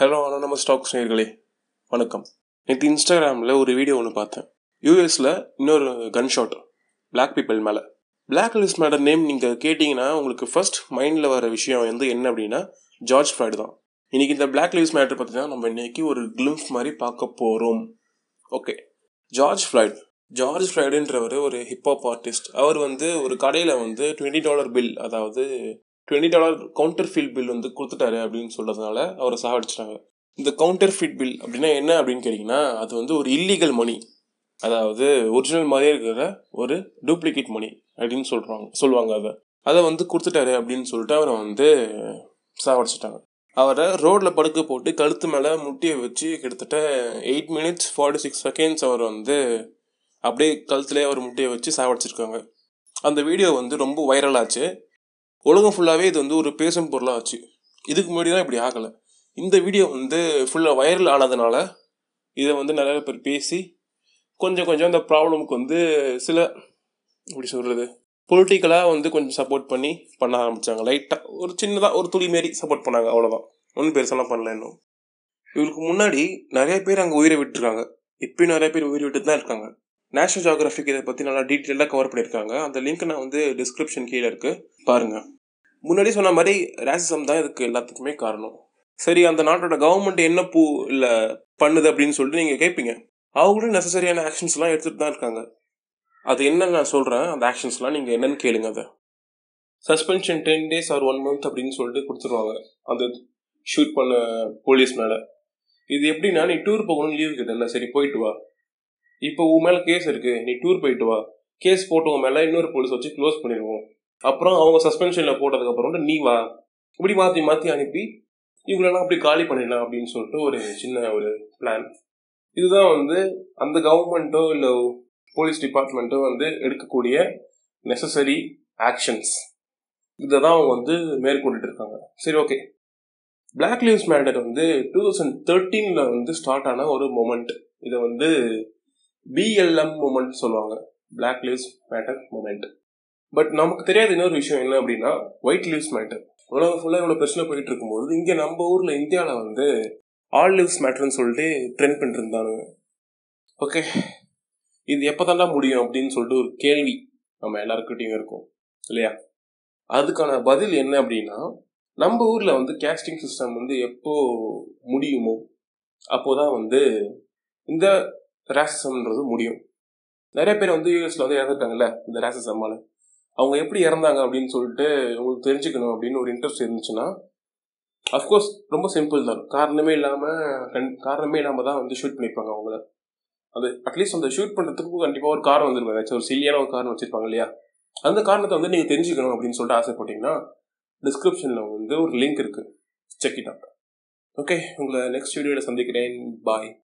Hello நம்ம stocks நேர்களே வணக்கம். நேற்று இன்ஸ்டாகிராமில் ஒரு வீடியோ ஒன்று பார்த்தேன். யூஎஸில் இன்னொரு கன் ஷாட் பிளாக் பீப்பிள் மேலே. பிளாக் லிஸ்ட் மேடர் நேம் நீங்கள் கேட்டிங்கன்னா உங்களுக்கு ஃபர்ஸ்ட் மைண்டில் வர விஷயம் வந்து என்ன அப்படின்னா ஜார்ஜ் ஃப்ளாய்டு தான். இன்றைக்கி இந்த பிளாக் லிவ்ஸ் மேட்டர் பற்றி தான் நம்ம இன்றைக்கி ஒரு கிளிம்ஸ் மாதிரி பார்க்க போகிறோம் ஓகே ஜார்ஜ் ஃப்ளாய்டு ஜார்ஜ் ஃப்ளைடுன்றவர் ஒரு ஹிப்ஹாப் ஆர்டிஸ்ட் அவர் வந்து ஒரு கடையில் வந்து டுவெண்ட்டி டாலர் பில் அதாவது twenty dollar counterfeit bill வந்து கொடுத்துட்டாரு அப்படின்னு சொல்கிறதுனால அவரை சாகடிச்சிட்டாங்க இந்த கவுண்டர் ஃபீட் பில் அப்படின்னா என்ன அப்படின்னு கேட்டிங்கன்னா அது வந்து ஒரு இல்லீகல் மணி அதாவது ஒரிஜினல் மாதிரியே இருக்கிற ஒரு டூப்ளிகேட் மணி அப்படின்னு சொல்கிறாங்க சொல்லுவாங்க அதை. அதை வந்து கொடுத்துட்டாரு அப்படின்னு சொல்லிட்டு அவரை வந்து சாவடிச்சிட்டாங்க. அவரை ரோட்டில் படுக்க போட்டு கழுத்து மேலே முட்டியை வச்சு கிட்டத்தட்ட eight minutes forty six seconds அவர் வந்து அப்படியே கழுத்துலேயே அவர் முட்டையை வச்சு சாவடிச்சிருக்காங்க. அந்த வீடியோ வந்து ரொம்ப வைரலாச்சு உலகம் ஃபுல்லாகவே இது வந்து ஒரு பேசும் பொருளாக ஆச்சு. இதுக்கு முன்னாடி தான் இப்படி ஆகலை. இந்த வீடியோ வந்து ஃபுல்லாக வைரல் ஆனதுனால இதை வந்து நிறைய பேர் பேசி கொஞ்சம் கொஞ்சம் அந்த ப்ராப்ளமுக்கு வந்து சில எப்படி சொல்கிறது பொலிட்டிக்கலாக வந்து கொஞ்சம் சப்போர்ட் பண்ணி பண்ண ஆரம்பித்தாங்க லைட்டாக ஒரு சின்னதாக ஒரு துளி மாரி சப்போர்ட் பண்ணாங்க அவ்வளோதான் ஒன்றும் பெருசெல்லாம் பண்ணல இன்னும். இவருக்கு முன்னாடி நிறைய பேர் அங்கே உயிரை விட்டுருக்காங்க. இப்பயும் நிறைய பேர் உயிரை விட்டு தான் இருக்காங்க. நேஷனல் ஜியாகிராஃபிக் இதை பற்றி நல்லா டீட்டெயிலாக கவர் பண்ணியிருக்காங்க. அந்த லிங்க் நான் வந்து டிஸ்கிரிப்ஷன் கீழே இருக்குது பாருங்கள் முன்னாடி சொன்ன மாதிரி ரேசிசம் தான் இதுக்கு எல்லாத்துக்குமே காரணம். சரி அந்த நாட்டோட கவர்மெண்ட் என்ன பூ இல்லை பண்ணுது அப்படின்னு சொல்லிட்டு நீங்கள் கேட்பீங்க அவங்களும் நெசசரியான ஆக்ஷன்ஸ்லாம் எடுத்துகிட்டு தான் இருக்காங்க. அது என்ன நான் சொல்கிறேன் அந்த ஆக்ஷன்ஸ்லாம் நீங்கள் என்னன்னு கேளுங்க அதை. Suspension ten days or one month அப்படின்னு சொல்லிட்டு கொடுத்துருவாங்க. அந்த ஷூட் பண்ண போலீஸ் மேலே. இது எப்படின்னா நீ டூர் போகணும்னு லீவ் கேட்டல சரி போயிட்டு வா. இப்போ உன் மேலே கேஸ் இருக்குது நீ டூர் போயிட்டு வா. கேஸ் போட்டவங்க மேலே இன்னொரு போலீஸ் வச்சு க்ளோஸ் பண்ணிடுவோம். அப்புறம் அவங்க சஸ்பென்ஷனில் போட்டதுக்கப்புறம் நீ வா. இப்படி மாற்றி மாற்றி அனுப்பி இவங்களெல்லாம் அப்படி காலி பண்ணிடலாம் அப்படின்னு சொல்லிட்டு ஒரு சின்ன ஒரு பிளான் இதுதான் வந்து அந்த கவர்மெண்ட்டோ இல்லை போலீஸ் டிபார்ட்மெண்ட்டோ வந்து எடுக்கக்கூடிய நெசசரி ஆக்ஷன்ஸ் இதை தான் அவங்க வந்து மேற்கொண்டுட்டு இருக்காங்க. சரி ஓகே பிளாக் லிவ்ஸ் மேட்டர் வந்து டூ தௌசண்ட் தேர்ட்டீனில் வந்து ஸ்டார்ட் ஆன ஒரு மொமெண்ட் இதை வந்து பிஎல்எம் மூமெண்ட் சொல்லுவாங்க. Black lives matter movement but நமக்கு தெரியாத இன்னொரு விஷயம் என்ன அப்படின்னா ஒயிட் லிவ்ஸ் மேட்டர் உலகம் ஃபுல்லாக இவ்வளோ பிரச்சனை போயிட்டு இருக்கும்போது இங்கே நம்ம ஊரில் இந்தியாவில் வந்து ஆல் லிவ்ஸ் மேட்டர்னு சொல்லிட்டு ட்ரெண்ட் பண்ணிட்டு ஓகே இது எப்போ தாண்டா முடியும் அப்படின்னு சொல்லிட்டு ஒரு கேள்வி நம்ம எல்லாருக்கிட்டையும் இருக்கும். இல்லையா? அதுக்கான பதில் என்ன அப்படின்னா நம்ம ஊரில் வந்து கேஸ்டிங் சிஸ்டம் வந்து எப்போ முடியுமோ அப்போதான் வந்து இந்த ரேசிசம்ன்றது முடியும். நிறைய பேர் வந்து யூஎஸ்ல வந்து இறந்துட்டாங்கல்ல இந்த ரேசிசம்மால அவங்க எப்படி இறந்தாங்க அப்படின்னு சொல்லிட்டு உங்களுக்கு தெரிஞ்சுக்கணும் அப்படின்னு ஒரு இன்ட்ரெஸ்ட் இருந்துச்சுன்னா அஃப்கோர்ஸ் ரொம்ப சிம்பிள் தான். காரணமே இல்லாமல் கண் காரணமே இல்லாமல் தான் வந்து ஷூட் பண்ணியிருப்பாங்க அவங்கள. அது அட்லீஸ்ட் அந்த ஷூட் பண்ணுறதுக்கு கண்டிப்பாக ஒரு காரணம் வந்துருக்கும். ஏதாச்சும் ஒரு சில்லியான ஒரு காரணம் வச்சிருப்பாங்க இல்லையா? அந்த காரணத்தை வந்து நீங்கள் தெரிஞ்சுக்கணும் அப்படின்னு சொல்லிட்டு ஆசைப்பட்டீங்கன்னா டிஸ்கிரிப்ஷனில் வந்து ஒரு லிங்க் இருக்குது செக் இட் அவுட் ஓகே உங்களை நெக்ஸ்ட் வீடியோவில் சந்திக்கிறேன். பாய்